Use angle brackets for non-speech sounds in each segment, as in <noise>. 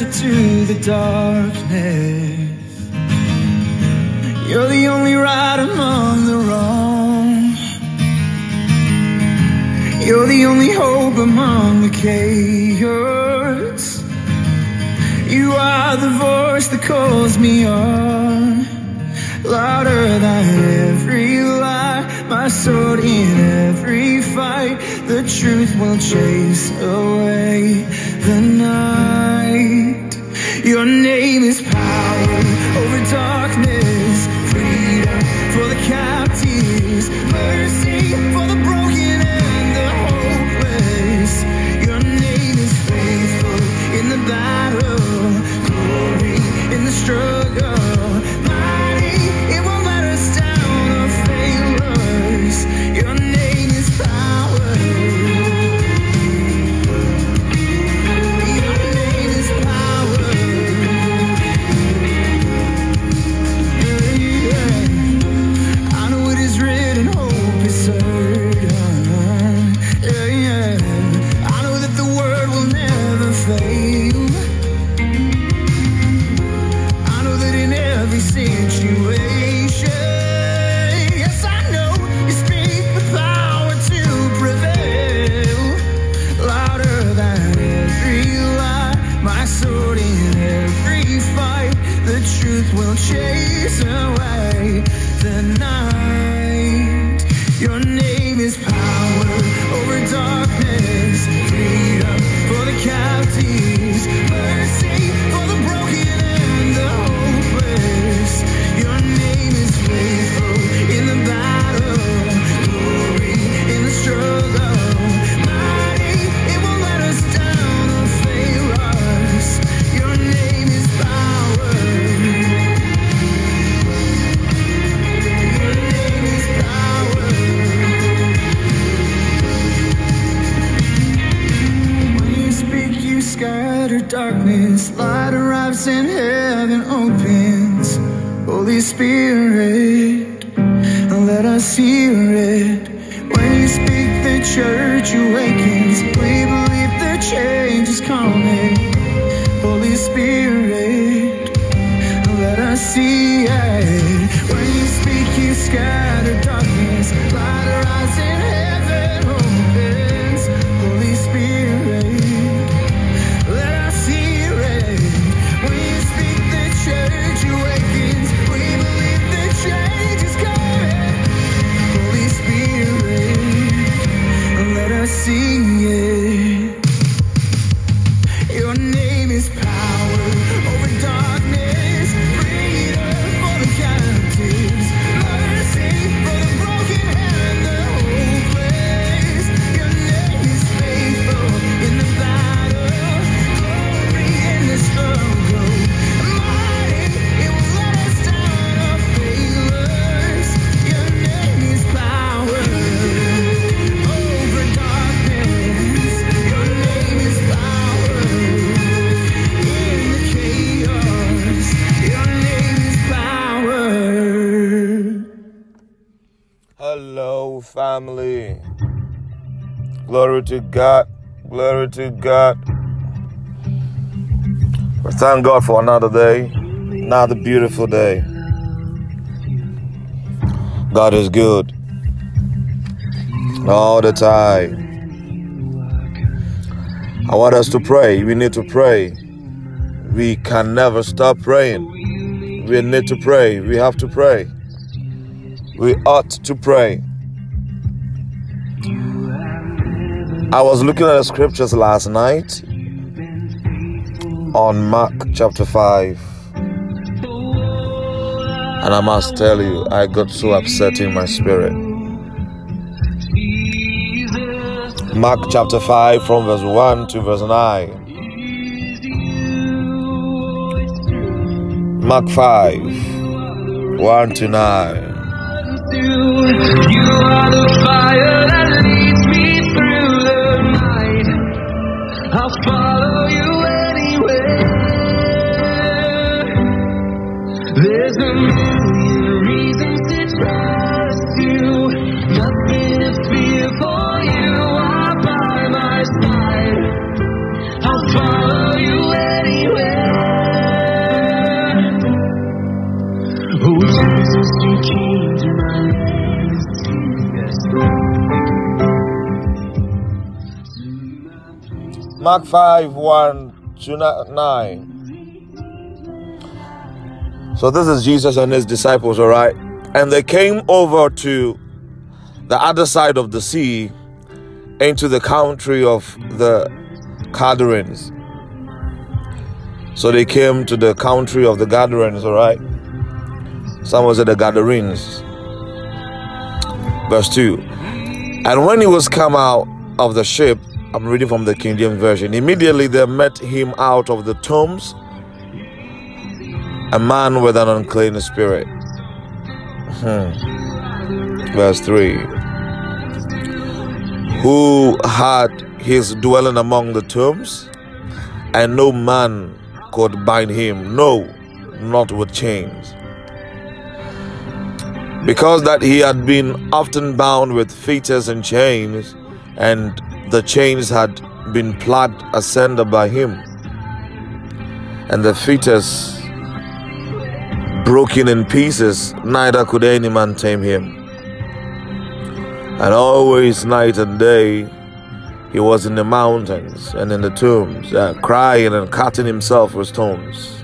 answer to the darkness. You're the only right among the wrong. You're the only hope among the chaos. You are the voice that calls me on. Louder than every lie, my sword in every fight. The truth will chase away the night. Your name is power over darkness, freedom for the captives, mercy for the broken and the hopeless. Your name is faithful in the battle, glory in the struggle. Truth will chase away the night. Your name is power over darkness, freedom for the captives, mercy for the broken and the hopeless. Your name is faithful in the battle, glory in the struggle. Speak, you scatter darkness. Light arrives and heaven opens. Holy Spirit, let us hear it. When you speak, the church awakens. We believe the change is coming. Holy Spirit, family. Glory to God. Glory to God. We thank God for another day, another beautiful day. God is good all the time. I want us to pray. We need to pray. We can never stop praying. We need to pray. We have to pray. We ought to pray. I was looking at the scriptures last night on Mark chapter 5. And I must tell you, I got so upset in my spirit. Mark chapter 5, from verse 1 to verse 9. Mark 5, 1 to 9. Mark 5 1 to 9. So this is Jesus and his disciples, all right? And they came over to the other side of the sea into the country of the Gadarenes. So they came to the country of the Gadarenes, all right? Some was at the Gadarenes. Verse 2. And when he was come out of the ship, I'm reading from the King James Version, immediately there met him out of the tombs a man with an unclean spirit. Hmm. Verse 3 Who had his dwelling among the tombs, and no man could bind him, no, not with chains. Because that he had been often bound with fetters and chains, and the chains had been plucked asunder by him, and the fetters broken in pieces, neither could any man tame him. And always, night and day, he was in the mountains and in the tombs, uh, crying and cutting himself with stones.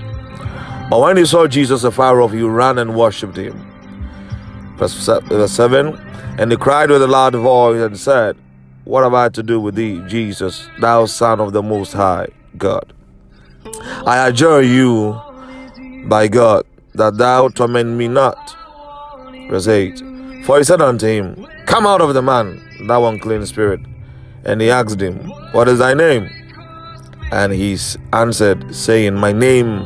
But when he saw Jesus afar off, he ran and worshipped him. Verse 7 And he cried with a loud voice and said, What have I to do with thee, Jesus, thou Son of the Most High God? I adjure you by God that thou torment me not. Verse 8 For he said unto him, Come out of the man, thou unclean spirit. And he asked him, What is thy name? And he answered, saying, My name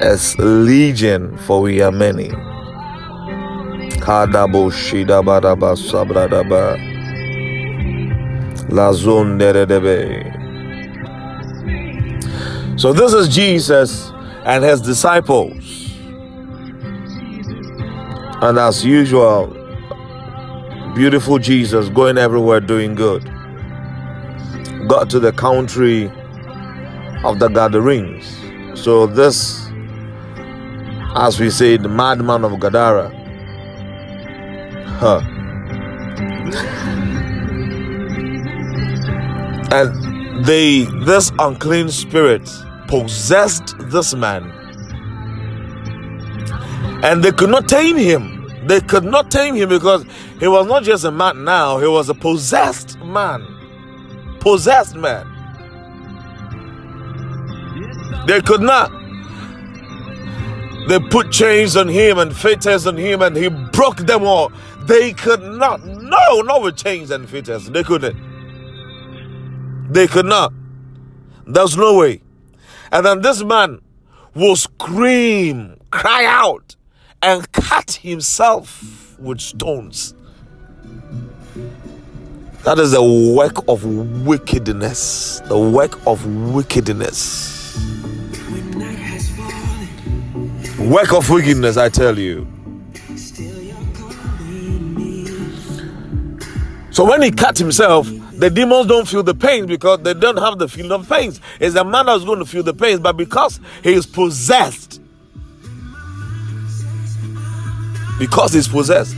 is Legion, for we are many. Kadabo shidabadaba sabradaba. Lazon So this is Jesus and his disciples. And as usual, beautiful Jesus going everywhere doing good. Got to the country of the Gadarenes. So this, as we say, the madman of Gadara. Huh. And they, this unclean spirit possessed this man and they could not tame him. They could not tame him because he was not just a man now, he was a possessed man. Possessed man. They could not. They put chains on him and fetters on him and he broke them all. They could not. No, not with chains and fetters. They couldn't. They could not. There's no way. And then this man will scream, cry out and cut himself with stones. That is the work of wickedness. The work of wickedness. Work of wickedness, I tell you. So when he cut himself, the demons don't feel the pain because they don't have the feeling of pain. It's the man that's going to feel the pain, but because he is possessed, because he's possessed.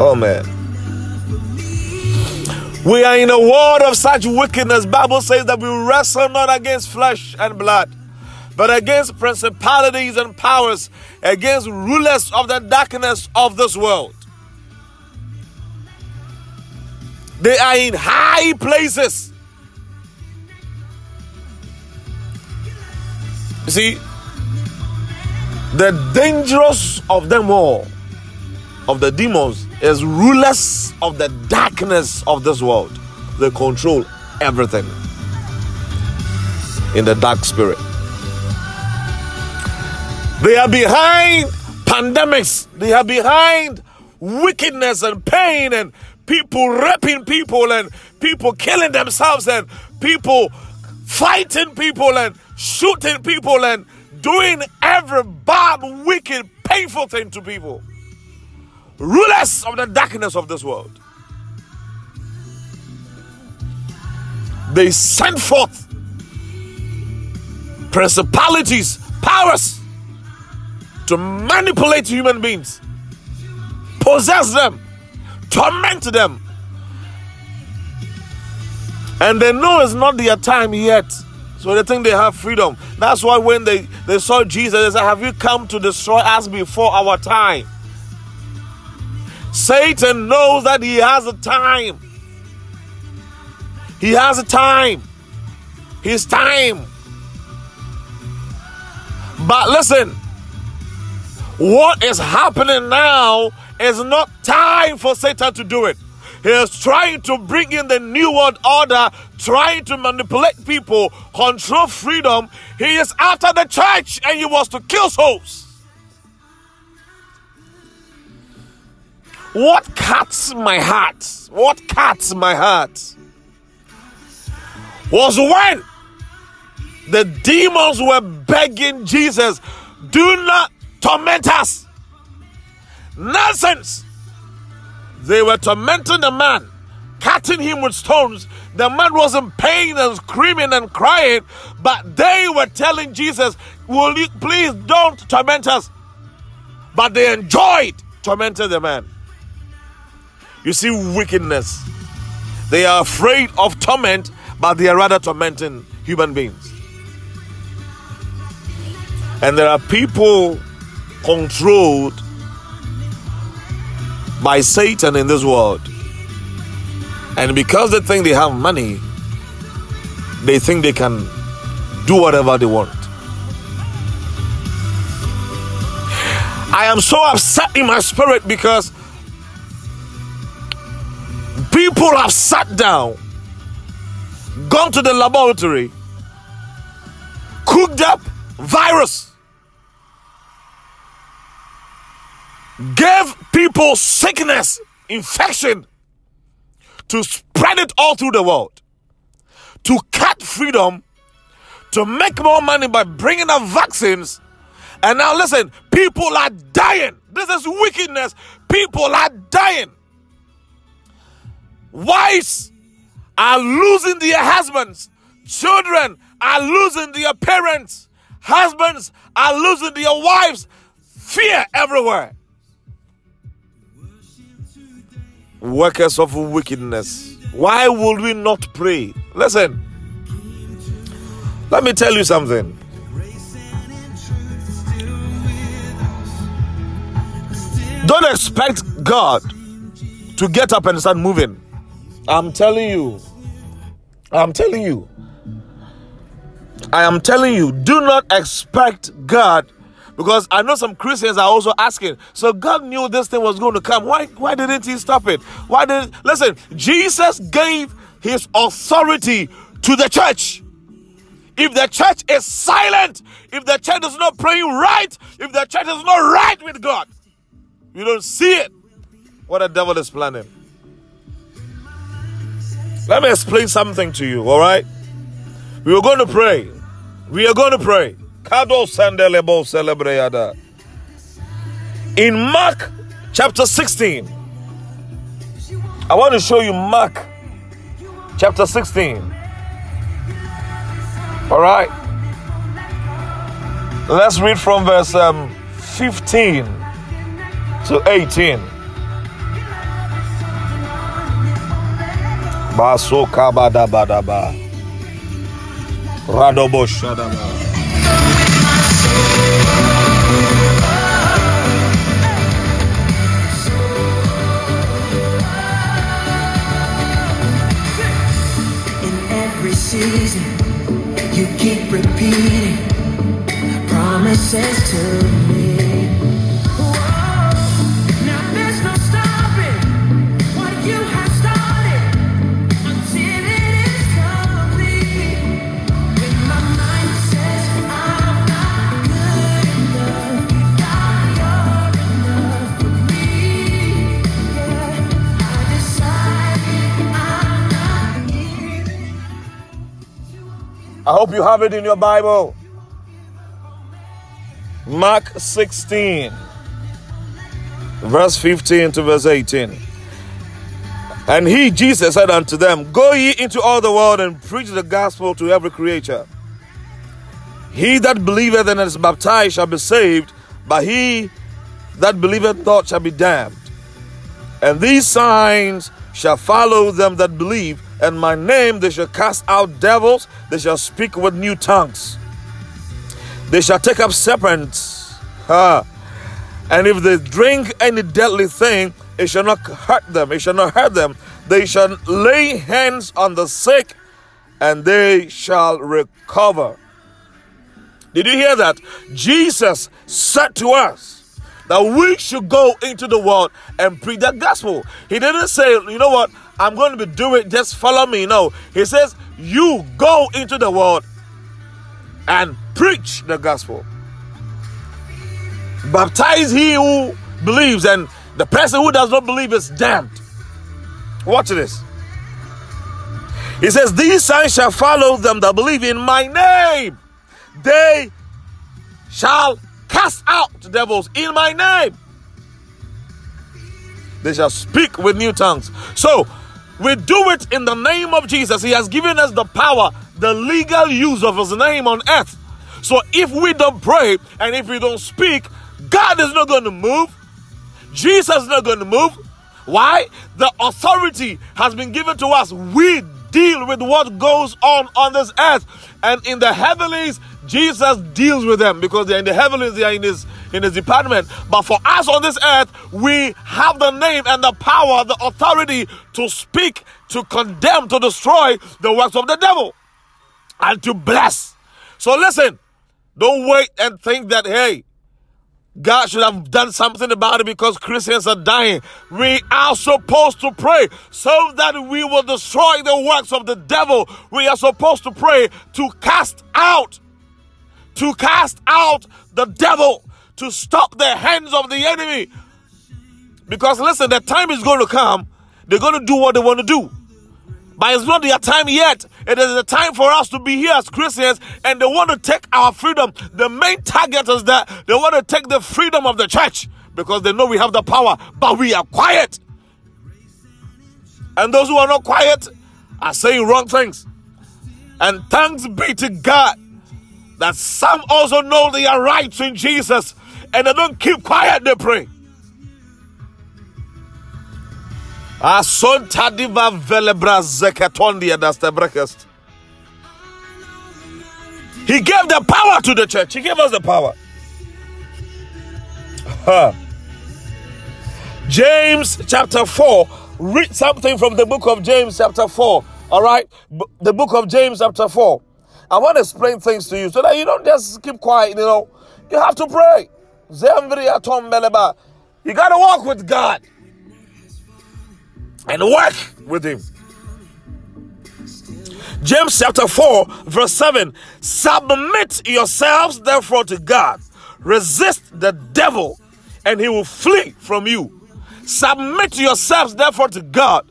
Oh man. We are in a world of such wickedness. Bible says that we wrestle not against flesh and blood, but against principalities and powers, against rulers of the darkness of this world. They are in high places. You see, the dangerous of them all, of the demons, is rulers of the darkness of this world. They control everything in the dark spirit. They are behind pandemics, they are behind wickedness and pain and people raping people and people killing themselves and people fighting people and shooting people and doing every bad, wicked, painful thing to people. Rulers of the darkness of this world. They send forth principalities, powers to manipulate human beings, possess them, torment them, And they know it's not their time yet. So they think they have freedom. That's why when they, they saw Jesus, they said, Have you come to destroy us before our time? Satan knows that he has a time. He has a time. His time. But listen, what is happening now is not time for Satan to do it. He is trying to bring in the new world order, trying to manipulate people, control freedom. He is after the church and he wants to kill souls. What cuts my heart? What cuts my heart was when the demons were begging Jesus, do not torment us. Nonsense. They were tormenting the man, cutting him with stones. The man was in pain and screaming and crying, but they were telling Jesus, Will you please don't torment us? But they enjoyed tormenting the man. You see, wickedness. They are afraid of torment, but they are rather tormenting human beings. And there are people controlled by Satan in this world. And because they think they have money, they think they can do whatever they want. I am so upset in my spirit because people have sat down, gone to the laboratory, cooked up virus gave people sickness, infection, to spread it all through the world, to cut freedom, to make more money by bringing up vaccines. And now, listen, people are dying. This is wickedness. People are dying. Wives are losing their husbands. Children are losing their parents. Husbands are losing their wives. Fear everywhere. Workers of wickedness. Why would we not pray? Listen, let me tell you something. Don't expect God to get up and start moving. I'm telling you. I'm telling you. I am telling you, do not expect God because I know some Christians are also asking, so God knew this thing was going to come. Why, why didn't He stop it? Why did listen? Jesus gave His authority to the church. If the church is silent, if the church is not praying right, if the church is not right with God, you don't see it. What the devil is planning. Let me explain something to you, all right? We are going to pray. We are going to pray. In Mark chapter 16, I want to show you Mark chapter 16. All right. Let's read from verse um, 15 to 18. Baso kabadabadaba. Radobo shadaba. You have it in your Bible. Mark 16, verse 15 to verse 18. And he, Jesus, said unto them, Go ye into all the world and preach the gospel to every creature. He that believeth and is baptized shall be saved, but he that believeth not shall be damned. And these signs shall follow them that believe and my name, they shall cast out devils, they shall speak with new tongues. They shall take up serpents. Ah. And if they drink any deadly thing, it shall not hurt them. It shall not hurt them. They shall lay hands on the sick and they shall recover. Did you hear that? Jesus said to us that we should go into the world and preach the gospel. He didn't say, you know what, I'm going to be doing, just follow me. No, he says, you go into the world and preach the gospel. Baptize he who believes, and the person who does not believe is damned. Watch this. He says, These signs shall follow them that believe in my name. They shall cast out devils in my name. They shall speak with new tongues. So, we do it in the name of Jesus. He has given us the power, the legal use of His name on earth. So, if we don't pray and if we don't speak, God is not going to move. Jesus is not going to move. Why? The authority has been given to us. We deal with what goes on on this earth. And in the heavenlies, Jesus deals with them because they're in the heavenlies, they are in his in his department. But for us on this earth, we have the name and the power, the authority to speak, to condemn, to destroy the works of the devil, and to bless. So listen, don't wait and think that hey, God should have done something about it because Christians are dying. We are supposed to pray so that we will destroy the works of the devil. We are supposed to pray to cast out, to cast out the devil, to stop the hands of the enemy. Because listen, the time is going to come. They're going to do what they want to do. But it's not their time yet. It is the time for us to be here as Christians and they want to take our freedom. The main target is that they want to take the freedom of the church because they know we have the power, but we are quiet. And those who are not quiet are saying wrong things. And thanks be to God that some also know they are right in Jesus and they don't keep quiet, they pray. Asontadiva velebra zeketondia das breakfast. He gave the power to the church. He gave us the power. Huh. James chapter 4. Read something from the book of James chapter 4. All right? The book of James chapter 4. I want to explain things to you so that you don't just keep quiet, you know. You have to pray. You got to walk with God and work with him. James chapter 4, verse 7 Submit yourselves therefore to God, resist the devil, and he will flee from you. Submit yourselves therefore to God.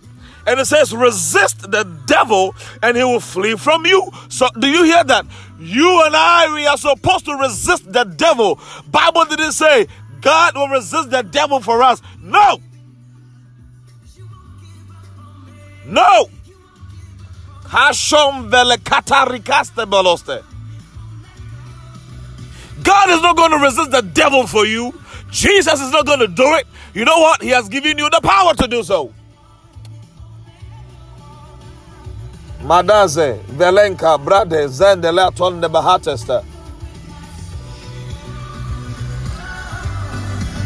And it says, resist the devil and he will flee from you. So, do you hear that? You and I, we are supposed to resist the devil. Bible didn't say God will resist the devil for us. No, No. God is not going to resist the devil for you. Jesus is not going to do it. You know what? He has given you the power to do so. Madaze, Velenka, Brade, Zendele, Tonde Bahatesta.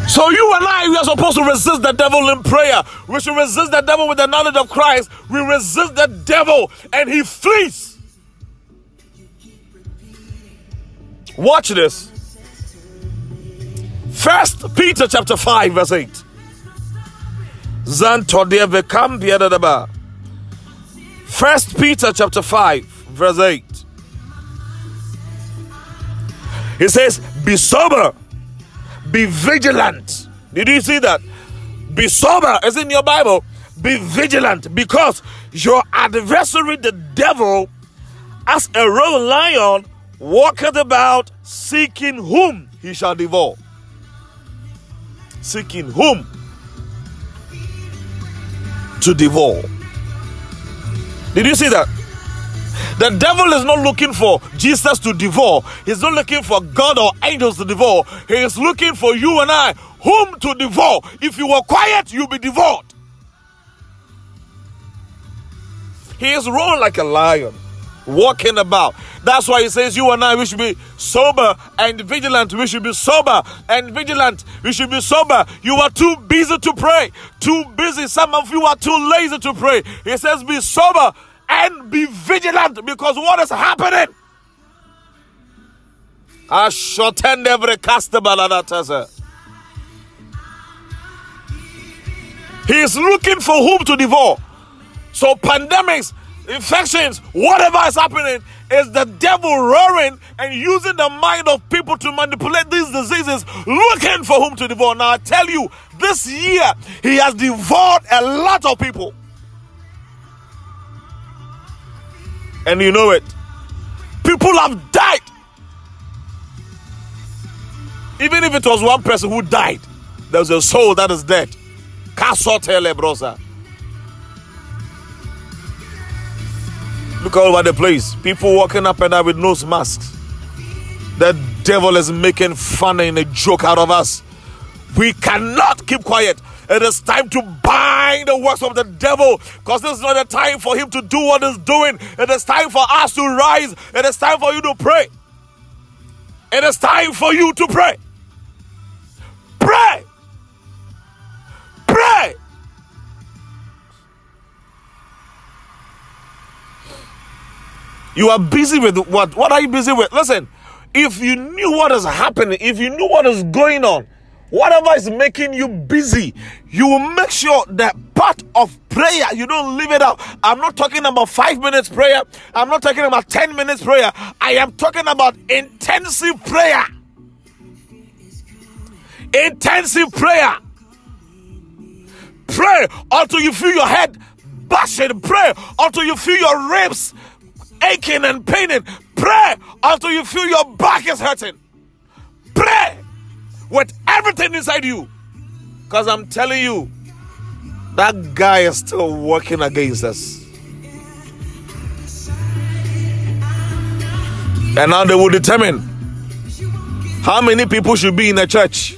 So you and I, we are supposed to resist the devil in prayer. We should resist the devil with the knowledge of Christ. We resist the devil and he flees. Watch this. First Peter chapter 5, verse 8. First Peter chapter 5, verse 8. He says, Be sober be vigilant. Did you see that? Be sober, as in your Bible. Be vigilant because your adversary, the devil, as a roaring lion, walketh about seeking whom he shall devour. Seeking whom to devour. Did you see that? The devil is not looking for Jesus to devour. He's not looking for God or angels to devour. He is looking for you and I, whom to devour. If you were quiet, you'll be devoured. He is roaring like a lion, walking about. That's why he says, You and I, we should be sober and vigilant. We should be sober and vigilant. We should be sober. You are too busy to pray. Too busy. Some of you are too lazy to pray. He says, Be sober and be vigilant because what is happening? I shortened every customer that He is looking for whom to devour. So pandemics, infections, whatever is happening, is the devil roaring and using the mind of people to manipulate these diseases, looking for whom to devour. Now I tell you, this year he has devoured a lot of people. And you know it. People have died. Even if it was one person who died, there's a soul that is dead. Casotele brosa. Look all over the place. People walking up and down with nose masks. The devil is making fun and a joke out of us. We cannot keep quiet. It is time to bind the works of the devil because this is not the time for him to do what he's doing. It is time for us to rise. It is time for you to pray. It is time for you to pray. Pray. Pray. You are busy with what? What are you busy with? Listen, if you knew what is happening, if you knew what is going on, whatever is making you busy, you will make sure that part of prayer, you don't leave it out. I'm not talking about five minutes prayer, I'm not talking about 10 minutes prayer. I am talking about intensive prayer. Intensive prayer. Pray until you feel your head bashing. Pray until you feel your ribs aching and paining. Pray until you feel your back is hurting. Pray with everything inside you. Because I'm telling you, that guy is still working against us. And now they will determine how many people should be in the church.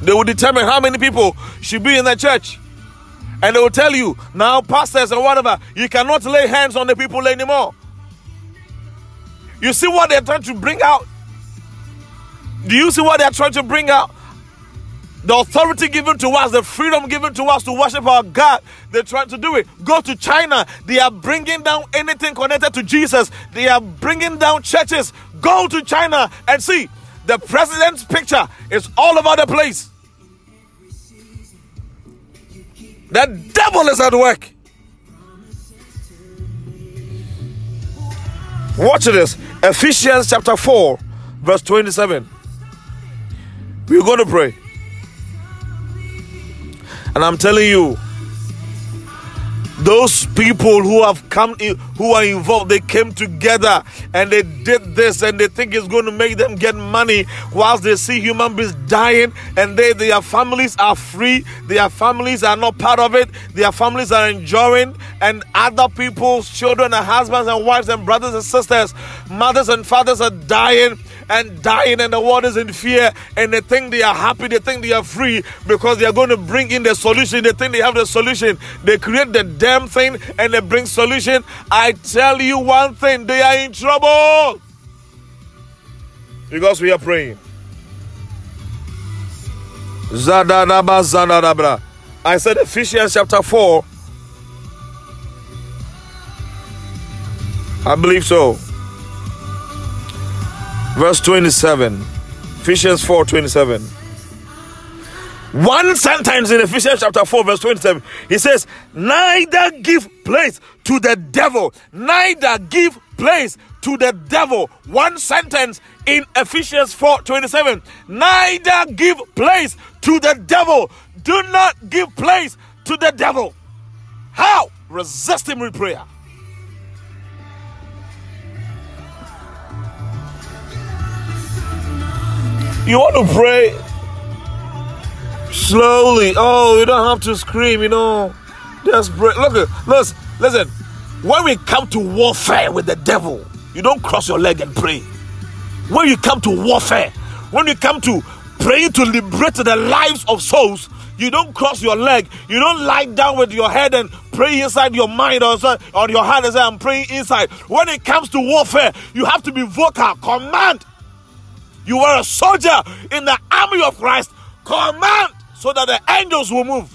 They will determine how many people should be in the church. And they will tell you, now, pastors and whatever, you cannot lay hands on the people anymore. You see what they're trying to bring out? Do you see what they're trying to bring out? The authority given to us, the freedom given to us to worship our God, they're trying to do it. Go to China, they are bringing down anything connected to Jesus, they are bringing down churches. Go to China and see the president's picture is all over the place. The devil is at work. Watch this. Ephesians chapter 4, verse 27. We're going to pray. And I'm telling you, those people who have come who are involved they came together and they did this and they think it's going to make them get money whilst they see human beings dying and they their families are free their families are not part of it their families are enjoying and other people's children and husbands and wives and brothers and sisters mothers and fathers are dying and dying, and the world is in fear, and they think they are happy, they think they are free because they are going to bring in the solution. They think they have the solution. They create the damn thing and they bring solution. I tell you one thing, they are in trouble because we are praying. I said Ephesians chapter 4. I believe so verse 27 ephesians 4 27 one sentence in ephesians chapter 4 verse 27 he says neither give place to the devil. Neither give place to the devil. One sentence in ephesians 4 27 neither give place to the devil. Do not give place to the devil. How? Resist him with prayer You want to pray slowly. Oh, you don't have to scream, you know. Just pray. Look, listen, listen. When we come to warfare with the devil, you don't cross your leg and pray. When you come to warfare, when you come to praying to liberate the lives of souls, you don't cross your leg. You don't lie down with your head and pray inside your mind or on your heart and say, I'm praying inside. When it comes to warfare, you have to be vocal. Command. You are a soldier in the army of Christ. Command so that the angels will move.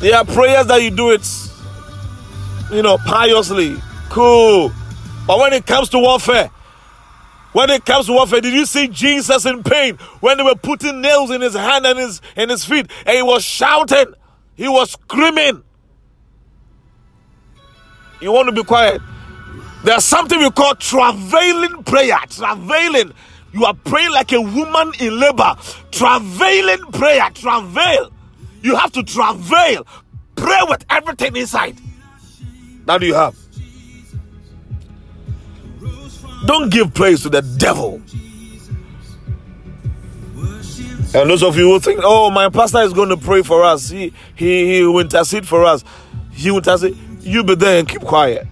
There are prayers that you do it, you know, piously. Cool. But when it comes to warfare, when it comes to warfare, did you see Jesus in pain when they were putting nails in his hand and his in his feet, and he was shouting, he was screaming. You want to be quiet. There's something we call travailing prayer. Travailing. You are praying like a woman in labor. Travailing prayer. Travail. You have to travail. Pray with everything inside. Now do you have. Don't give praise to the devil. And those of you who think, oh, my pastor is going to pray for us, he, he, he will intercede for us, he will intercede. You be there and keep quiet.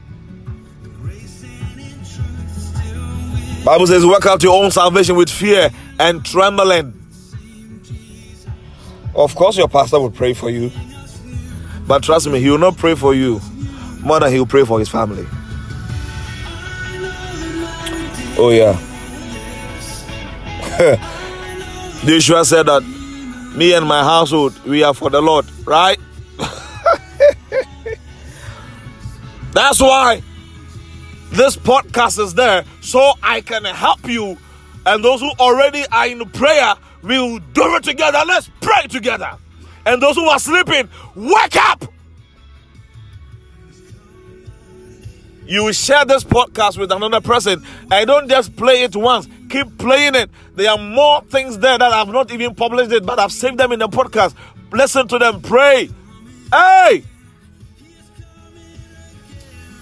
Bible says, work out your own salvation with fear and trembling. Of course, your pastor will pray for you, but trust me, he will not pray for you more than he will pray for his family. Oh, yeah. <laughs> Joshua said that me and my household, we are for the Lord, right? <laughs> That's why this podcast is there so I can help you. And those who already are in prayer, we'll do it together. Let's pray together. And those who are sleeping, wake up. you will share this podcast with another person I don't just play it once keep playing it there are more things there that i've not even published it but i've saved them in the podcast listen to them pray hey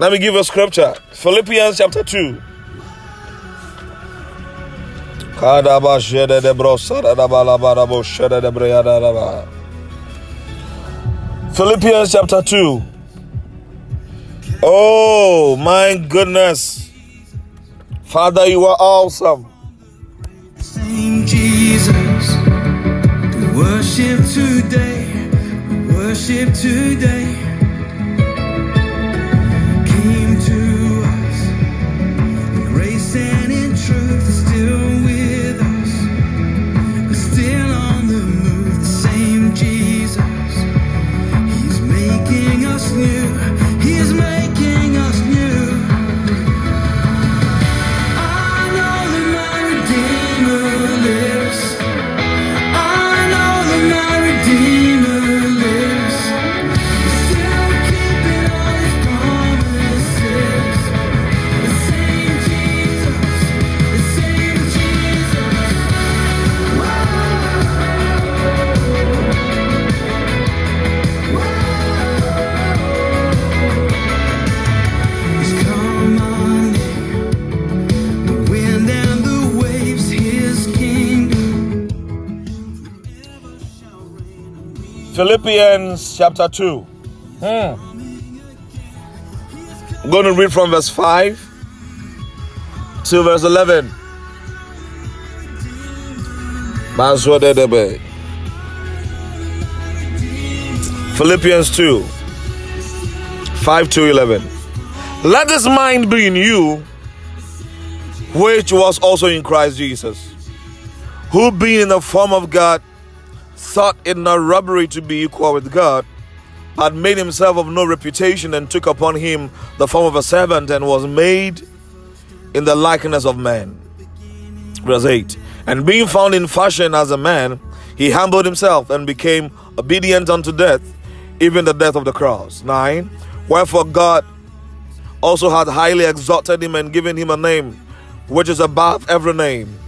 Let me give a scripture. Philippians chapter 2. Philippians chapter 2. Oh my goodness. Father, you are awesome. Sing Jesus. Worship today. Worship today. Chapter 2. Hmm. I'm going to read from verse 5 to verse 11. Philippians 2 5 to 11. Let this mind be in you, which was also in Christ Jesus, who being in the form of God, thought it not robbery to be equal with God, but made himself of no reputation and took upon him the form of a servant and was made in the likeness of man. Verse 8 And being found in fashion as a man, he humbled himself and became obedient unto death, even the death of the cross. 9 Wherefore God also had highly exalted him and given him a name which is above every name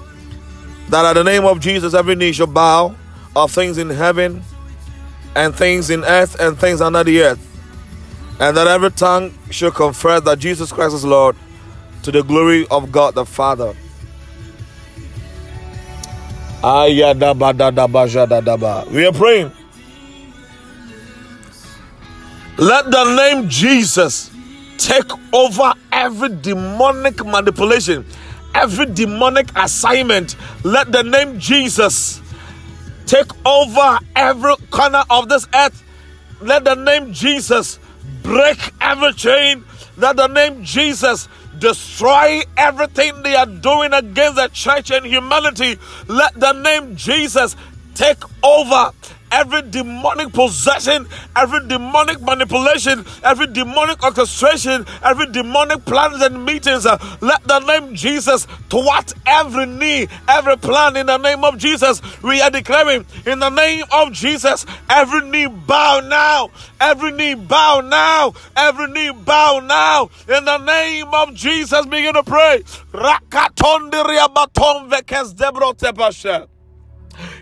that at the name of Jesus every knee shall bow of things in heaven and things in earth and things under the earth, and that every tongue shall confess that Jesus Christ is Lord to the glory of God the Father. We are praying. Let the name Jesus take over every demonic manipulation, every demonic assignment. Let the name Jesus take over every corner of this earth. Let the name Jesus break every chain. Let the name Jesus destroy everything they are doing against the church and humanity. Let the name Jesus take over every demonic possession, every demonic manipulation, every demonic orchestration, every demonic plans and meetings. Uh, let the name Jesus thwart every knee, every plan in the name of Jesus. We are declaring in the name of Jesus, every knee bow now, every knee bow now, every knee bow now. In the name of Jesus, begin to pray.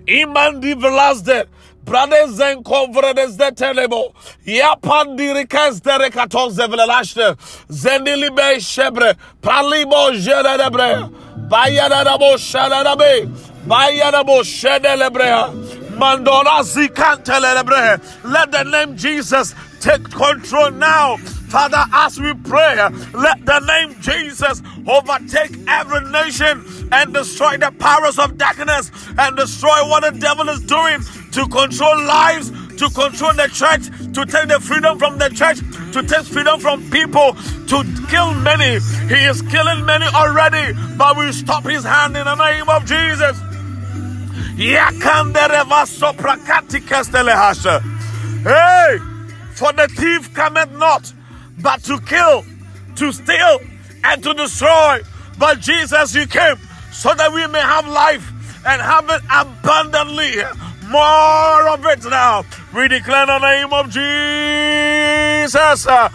Imandi Velazde. Brothers and conferences the telebo. Yapandi rikes de rekatos de velashte. Zendilibe shebre. Palibo jere debre. Bayada dabo shada dabe. Bayada bo shede lebrea. Mandora zikante lebre. Let the name Jesus take control now. Father, as we pray, let the name Jesus overtake every nation and destroy the powers of darkness and destroy what the devil is doing to control lives, to control the church, to take the freedom from the church, to take freedom from people, to kill many. He is killing many already, but we stop his hand in the name of Jesus. Hey, for the thief cometh not but to kill, to steal, and to destroy. But Jesus, you came so that we may have life and have it abundantly. More of it now. We declare the name of Jesus. Let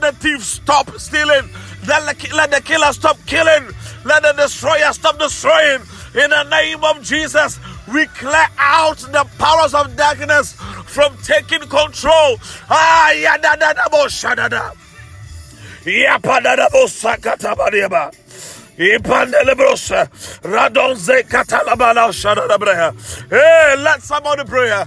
the thief stop stealing. Let the, let the killer stop killing. Let the destroyer stop destroying. In the name of Jesus, we clear out the powers of darkness from taking control. Ah, yada da da bo da. Yapa da da bo sakata bariaba. Ipandelebrosa. Radonze katalabala shada da. Hey, let somebody pray.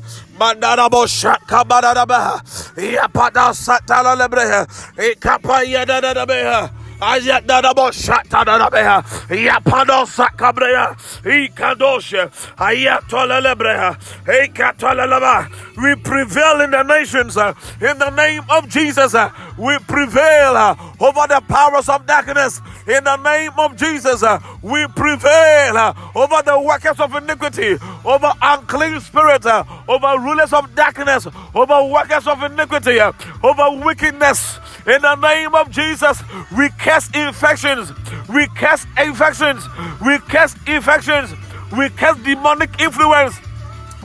We prevail in the nations uh, in the name of Jesus. Uh, we prevail uh, over the powers of darkness in the name of Jesus. We prevail over the workers of iniquity, over unclean spirits, over rulers of darkness, over workers of iniquity, over wickedness. In the name of Jesus, we cast infections. We cast infections. We cast infections. We cast demonic influence.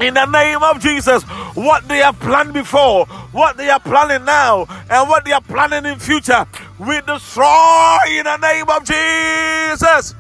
In the name of Jesus, what they have planned before, what they are planning now, and what they are planning in future, we destroy in the name of Jesus.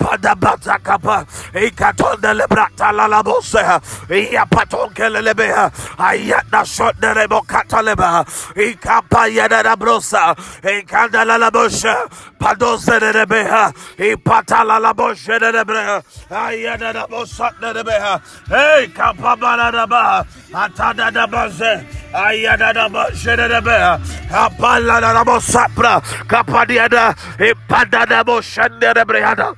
Padabatakapa, Ekatonda Lebrata Lalabosea, Iapaton Kelelebeha, Ayatna Shot de Rebo Cataleba, Ekapa Yada Brosa, Ekanda Lalabosha, Padose de Rebeha, Epatala Labosha de Rebreha, Ayada Bosat de Rebeha, Hey Kapabana Daba, Atada da Baze, Ayada da Bosha de Rebeha, Apala da Bosapra, Kapadiada, Epada da Bosha de Rebrehada.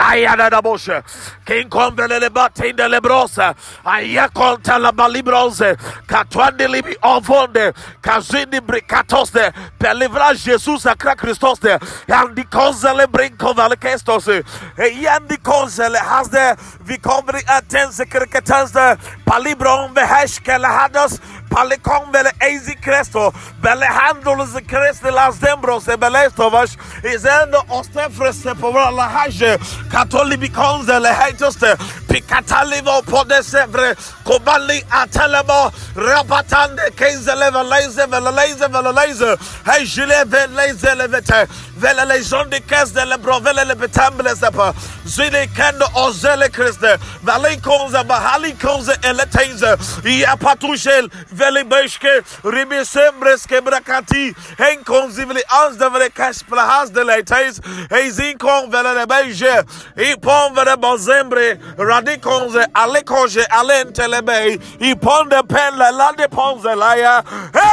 Ayadadaboshe. Kinkondelele batindele brose. Ayakontala balibronze. Katwande libi onfonde. Kazindi brikatosde. Pelivra Jesus akra Christoste. Yandi konzele brinkovale kestose. E Yandi konzele hasde. Vi kommer atense kriketense. Palibron behärskele hadas. Palikon vele eizi kresto. Bele handolus kresti las dembros. Belestovas. Izendo ostefreste på våra lahage. Catholic becomes the haters Ipikatalivo podesevre. Kobali atelemo. Rapatande kezele veleze veleze veleze. Hey, jile veleze levete. Velele jondi kes de lebro velele betamble sepa. Zile kendo ozele kriste. Vali konze bahali konze eleteze. Ia patushel veli beshke. Ribi sembreske brakati. Hen konzi veli ans de vele kash plahas de leites. Hey zin kon velele beje. Ipon vele bozembre. Radikonze ale koje ale entelebe. Ipon de pen la lande ponze laya. Hey!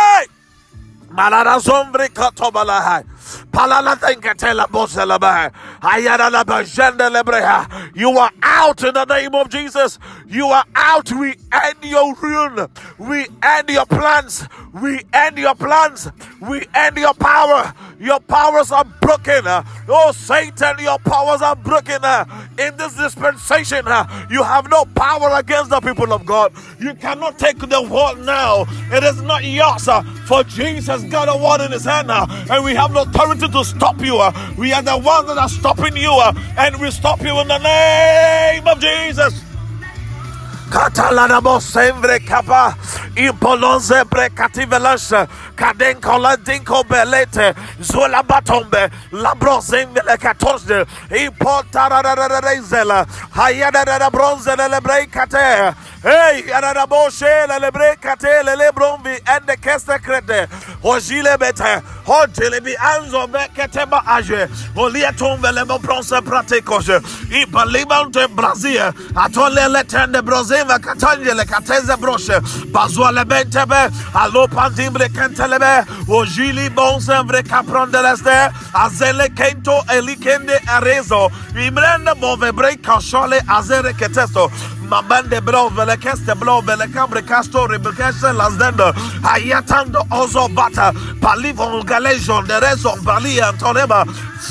You are out in the name of Jesus. You are out. We end your ruin. We end your plans. We end your plans. We end your power. Your powers are broken. Oh, Satan, your powers are broken. In this dispensation, you have no power against the people of God. You cannot take the world now. It is not yours. For Jesus got a word in his hand now, and we have no authority to stop you. Uh. We are the ones that are stopping you, uh, and we stop you in the name of Jesus. Catalana sembre capa impolonze brecativelas caden colandinco belete zola bronze le brecate hey yana boshe le brecate le bronvi and the keste crede ogile bete hotele bi anzo beketeba age olia tombe le bronze brasil atole le tende broze Zima Katangele Kateze Broche Alo Ojili Caprondeleste Azele Kento Elikende Arezo Imrende Azere Ketesto bro vele keste bro vele kambre casto rebekese lasdendo ayatando ozo bata palivon galejon de bali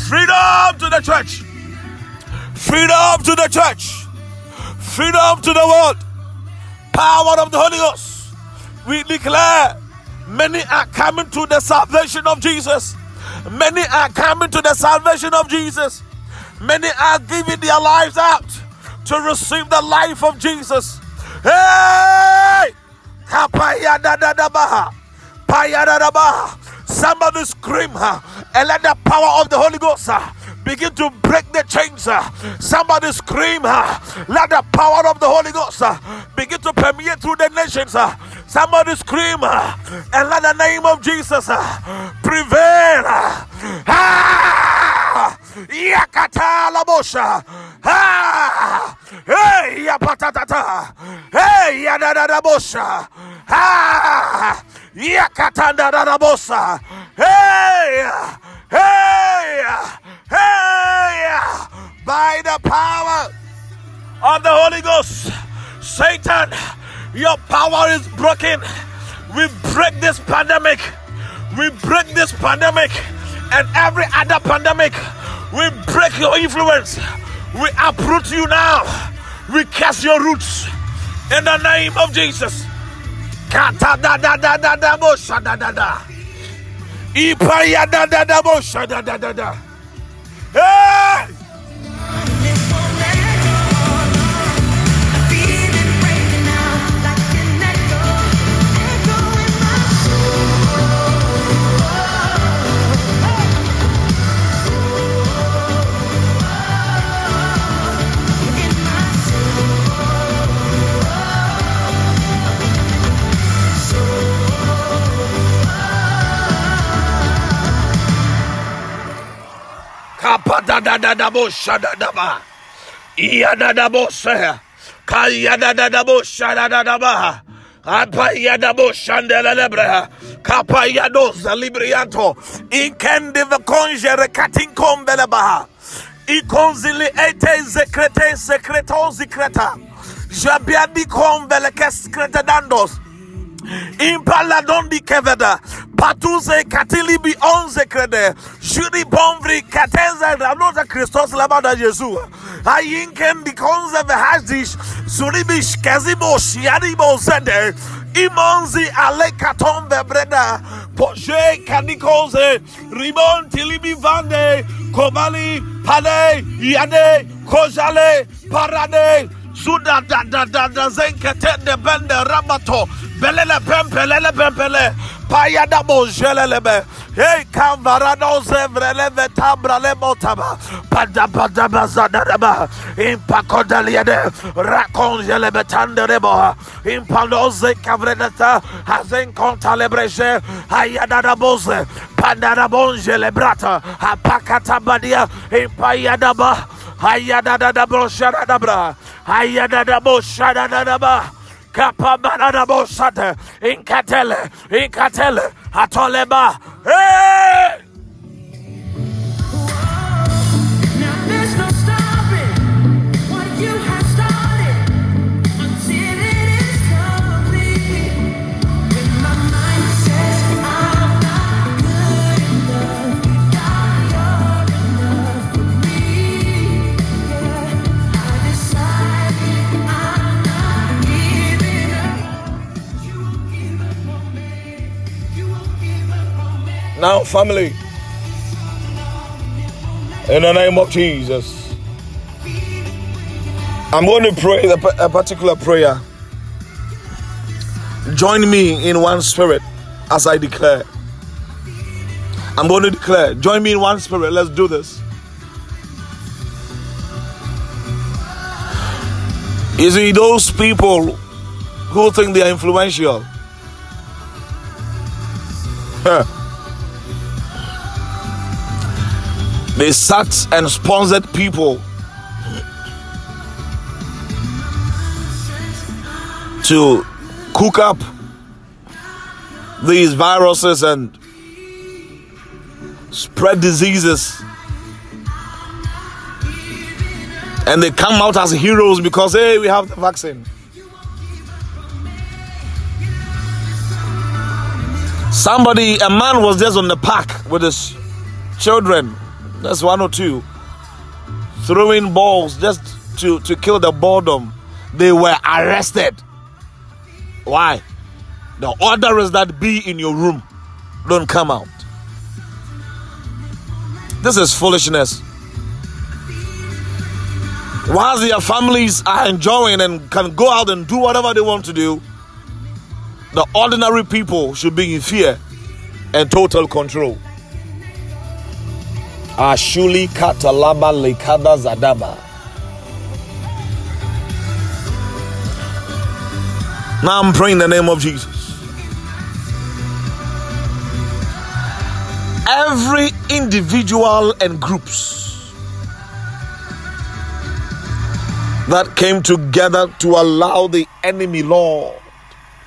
freedom to the church! Freedom to the church freedom to the world, power of the Holy Ghost. We declare many are coming to the salvation of Jesus. Many are coming to the salvation of Jesus. Many are giving their lives out to receive the life of Jesus. Hey! Somebody scream and let the power of the Holy Ghost begin to break the chains. Somebody scream, let the power of the Holy Ghost begin to permeate through the nations. Somebody scream and let the name of Jesus prevail. Ah! Yakata la bosha. Ah! Hey, yapatata. Hey, yadada bosha. Ah! Yakatanda da bosa. Hey! Hey! Hey! By the power of the Holy Ghost, Satan, your power is broken. We break this pandemic. We break this pandemic and every other pandemic. We break your influence. We uproot you now. We cast your roots in the name of Jesus. Kata da da da da da da da da. Bo shandela lebre. Kapa ya do zalibrianto. Ikende ve conjere katin kombele ba. Ikonzili ete zekrete sekreto zikreta. Jabiadi kombele keskrete dandos. Impala dondi keveda. Patuze katilibi onze krede. Juri bomvri kateza ranota Christos labada Jesu. Ayinken di konze vehajdish. Zuribish kazibo shiadibo zede. Imonzi ale katon vebreda. Poje kanikonze. Ribon tilibi vande. Kobali pale yade. Kojale parade. Zuda da da da da zenkete de bende rabato. Belele pempelele pempele. Paya da bonjelelebe. Hey, kamvarano zevrele vetabra le motaba. Pada pada bazada reba. Impakodaliade. Rakonjele betande rebo. Impaloze kavreneta. Hazen konta lebreje. Hayada da boze. Pandara bonjele brata. Apakata badia. Impayada ba. Hayada da da broshada da bra. Hayada da boshada da da ba. Kapabanana bosate. Inkatele. Inkatele. Atoleba. Hey! Now, family, in the name of Jesus, I'm going to pray a particular prayer. Join me in one spirit as I declare. I'm going to declare. Join me in one spirit. Let's do this. You see, those people who think they are influential. <laughs> Huh. They sat and sponsored people to cook up these viruses and spread diseases. And they come out as heroes because, hey, we have the vaccine. Somebody, a man was just on the park with his children, that's one or two, throwing balls just to, to kill the boredom. They were arrested. Why? The order is that be in your room, don't come out. This is foolishness. Whilst their families are enjoying and can go out and do whatever they want to do, the ordinary people should be in fear and total control. Ashuli katalaba lekada zadaba. Now I'm praying in the name of Jesus. Every individual and groups that came together to allow the enemy, Lord,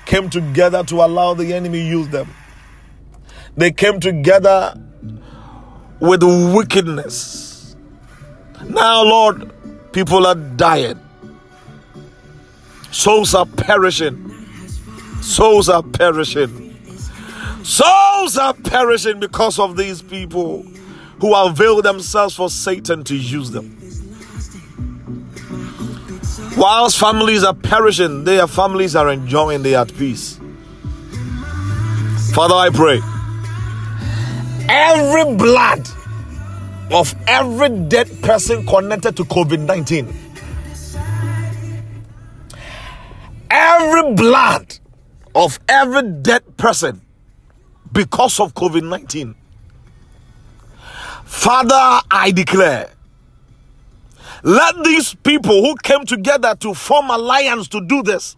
came together to allow the enemy use them. They came together with wickedness. Now, Lord, people are dying. Souls are perishing. Souls are perishing. Souls are perishing because of these people who avail themselves for Satan to use them. Whilst families are perishing, their families are enjoying, they are at peace. Father, I pray every blood of every dead person connected to COVID 19, every blood of every dead person because of COVID 19, Father, I declare. Let these people who came together to form alliance to do this,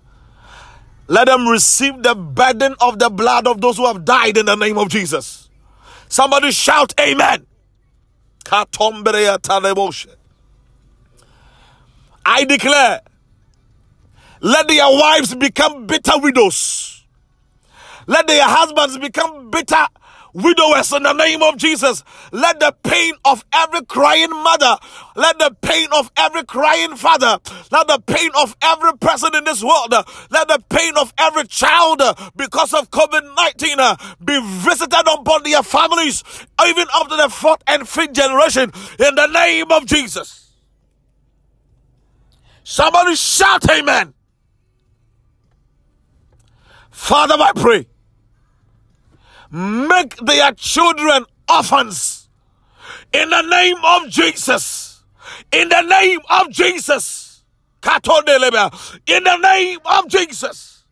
let them receive the burden of the blood of those who have died in the name of Jesus. Somebody shout, Amen. I declare, let their wives become bitter widows. Let their husbands become bitter widowers in the name of Jesus. Let the pain of every crying mother, let the pain of every crying father, let the pain of every person in this world, let the pain of every child because of COVID 19 be visited upon their families, even up to the fourth and fifth generation in the name of Jesus. Somebody shout, Amen. Father, I pray make their children orphans in the name of Jesus. In the name of Jesus. In the name of Jesus.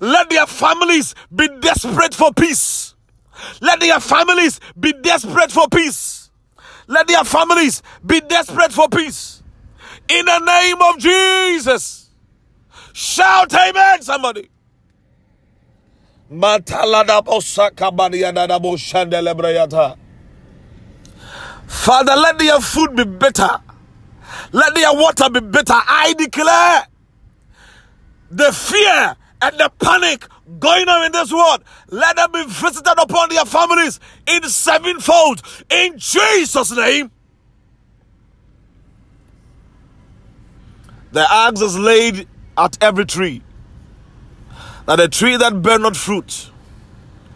Let their families be desperate for peace. Let their families be desperate for peace. Let their families be desperate for peace. In the name of Jesus. Shout amen, somebody. Father, let their food be better. Let their water be better. I declare the fear and the panic going on in this world, let them be visited upon their families in sevenfold. In Jesus' name. The axe is laid at every tree, that the tree that bear not fruit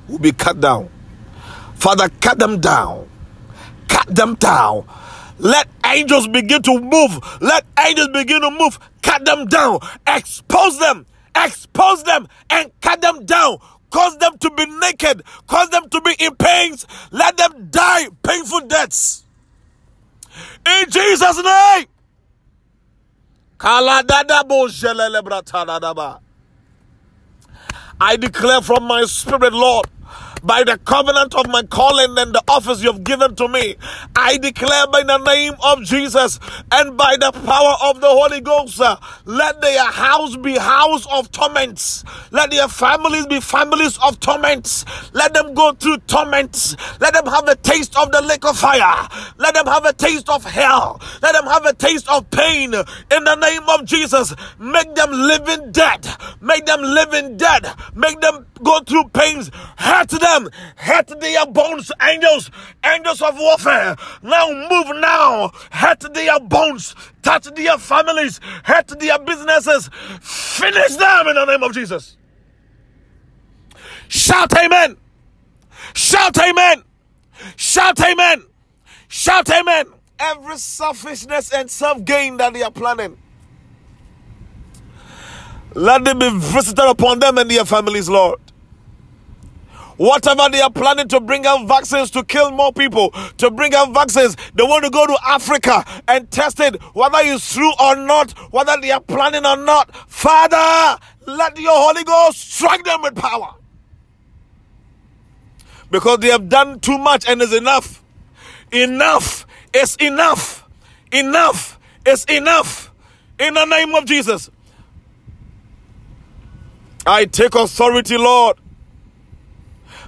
will be cut down. Father, cut them down. Cut them down. Let angels begin to move. Let angels begin to move. Cut them down. Expose them. Expose them and cut them down. Cause them to be naked. Cause them to be in pains. Let them die painful deaths. In Jesus' name. I declare from my spirit, Lord, by the covenant of my calling and the office you have given to me, I declare by the name of Jesus and by the power of the Holy Ghost, uh, let their house be house of torments. Let their families be families of torments. Let them go through torments. Let them have a taste of the lake of fire. Let them have a taste of hell. Let them have a taste of pain. In the name of Jesus, make them living dead. Make them living dead. Make them go through pains. Hurt them. Hurt their bones, angels. Angels of warfare. Now move now. Hurt their bones. Touch their families. Hurt their businesses. Finish them in the name of Jesus. Shout amen. Shout amen. Shout amen. Shout amen. Every selfishness and self gain that they are planning, let them be visited upon them and their families, Lord. Whatever they are planning to bring out vaccines to kill more people, to bring out vaccines, they want to go to Africa and test it, whether it's true or not, whether they are planning or not. Father, let your Holy Ghost strike them with power. Because they have done too much and it's enough. Enough is enough. Enough is enough. In the name of Jesus. I take authority, Lord,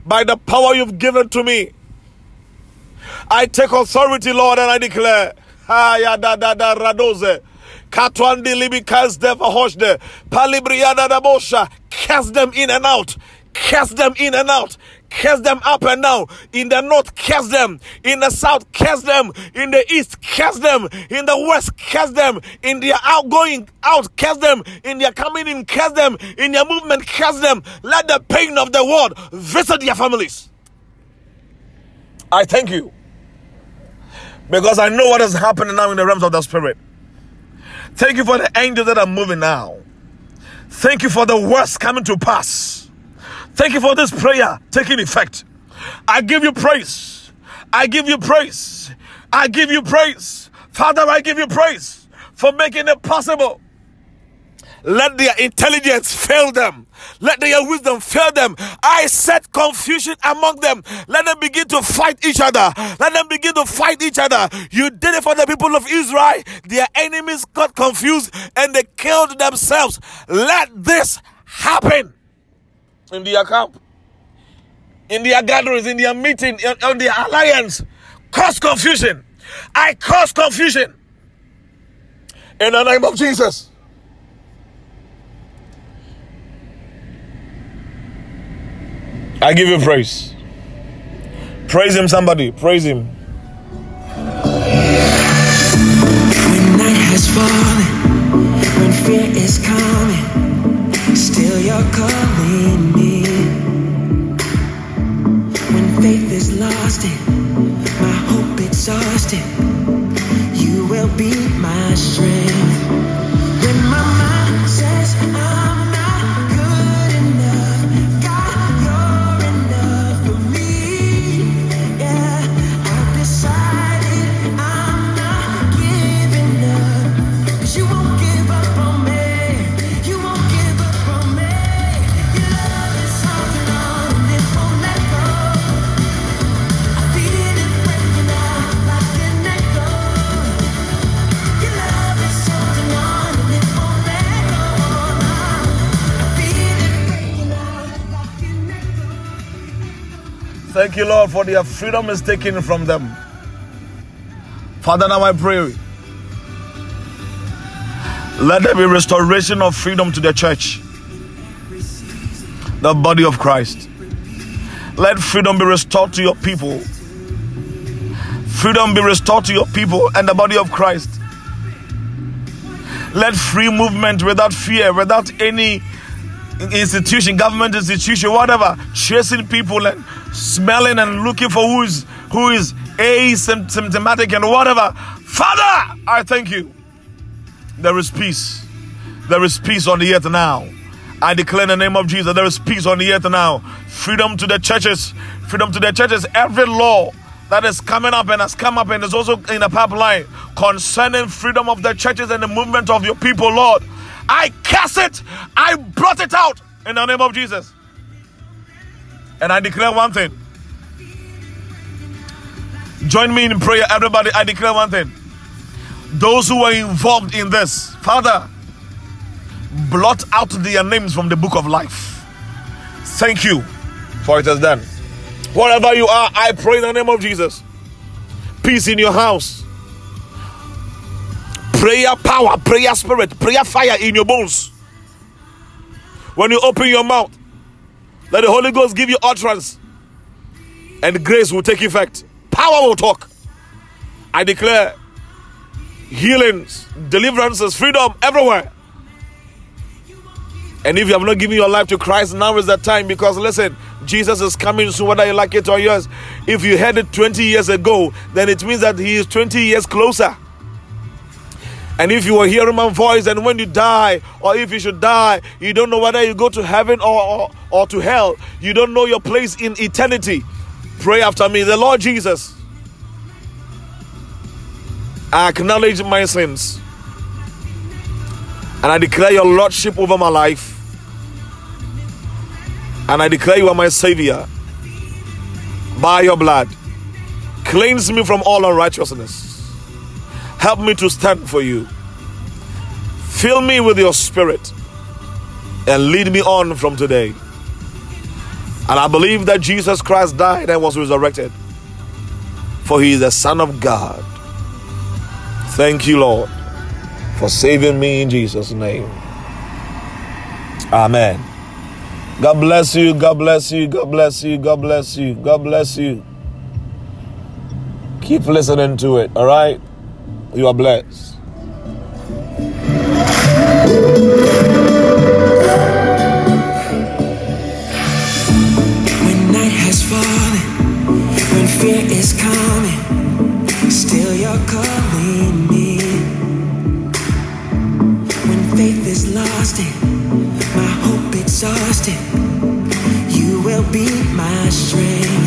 by the power you've given to me. I take authority, Lord, and I declare. Katwandi libi. Palibriada da bosha. Cast them in and out. Cast them in and out. Cast them up and down. In the north, cast them. In the south, cast them. In the east, cast them. In the west, cast them. In their outgoing out, cast them. In their coming in, cast them. In their movement, cast them. Let the pain of the world visit their families. I thank you. Because I know what is happening now in the realms of the spirit. Thank you for the angels that are moving now. Thank you for the worst coming to pass. Thank you for this prayer taking effect. I give you praise. I give you praise. I give you praise. Father, I give you praise for making it possible. Let their intelligence fail them. Let their wisdom fail them. I set confusion among them. Let them begin to fight each other. Let them begin to fight each other. You did it for the people of Israel. Their enemies got confused and they killed themselves. Let this happen in their camp, in their gatherings, in their meeting, in, on their alliance. Cause confusion. I cause confusion. In the name of Jesus. I give you praise. Praise him, somebody. Praise him. When night has fallen, when fear is coming, still you're calling faith is lost and my hope exhausted, you will be my strength. Thank you, Lord, for their freedom is taken from them. Father, now I pray. Let there be restoration of freedom to the church, the body of Christ. Let freedom be restored to your people. Freedom be restored to your people and the body of Christ. Let free movement without fear, without any institution, government institution, whatever, chasing people and smelling and looking for who is who is asymptomatic and whatever. Father, I thank you. There is peace. There is peace on the earth now. I declare in the name of Jesus, there is peace on the earth now. Freedom to the churches. Freedom to the churches. Every law that is coming up and has come up and is also in a pipeline concerning freedom of the churches and the movement of your people, Lord. I cast it. I brought it out in the name of Jesus. And I declare one thing. Join me in prayer, everybody. I declare one thing. Those who are involved in this, Father, blot out their names from the book of life. Thank you for it is done. Wherever you are, I pray in the name of Jesus. Peace in your house. Prayer power, prayer spirit, prayer fire in your bones. When you open your mouth, let the Holy Ghost give you utterance, and grace will take effect. Power will talk. I declare healings, deliverances, freedom everywhere. And if you have not given your life to Christ, now is the time because listen, Jesus is coming soon, whether you like it or yours. If you had it 20 years ago, then it means that He is 20 years closer. And if you are hearing my voice, and when you die, or if you should die, you don't know whether you go to heaven or, or, or to hell, you don't know your place in eternity. Pray after me. The Lord Jesus, I acknowledge my sins. And I declare your Lordship over my life. And I declare you are my Savior by your blood. Cleanse me from all unrighteousness. Help me to stand for you. Fill me with your spirit and lead me on from today. And I believe that Jesus Christ died and was resurrected, for he is the Son of God. Thank you, Lord, for saving me in Jesus' name. Amen. God bless you. God bless you. God bless you. God bless you. God bless you. Keep listening to it, all right? You are blessed. When night has fallen, when fear is coming, still you're calling me. When faith is lost and my hope exhausted, you will be my strength.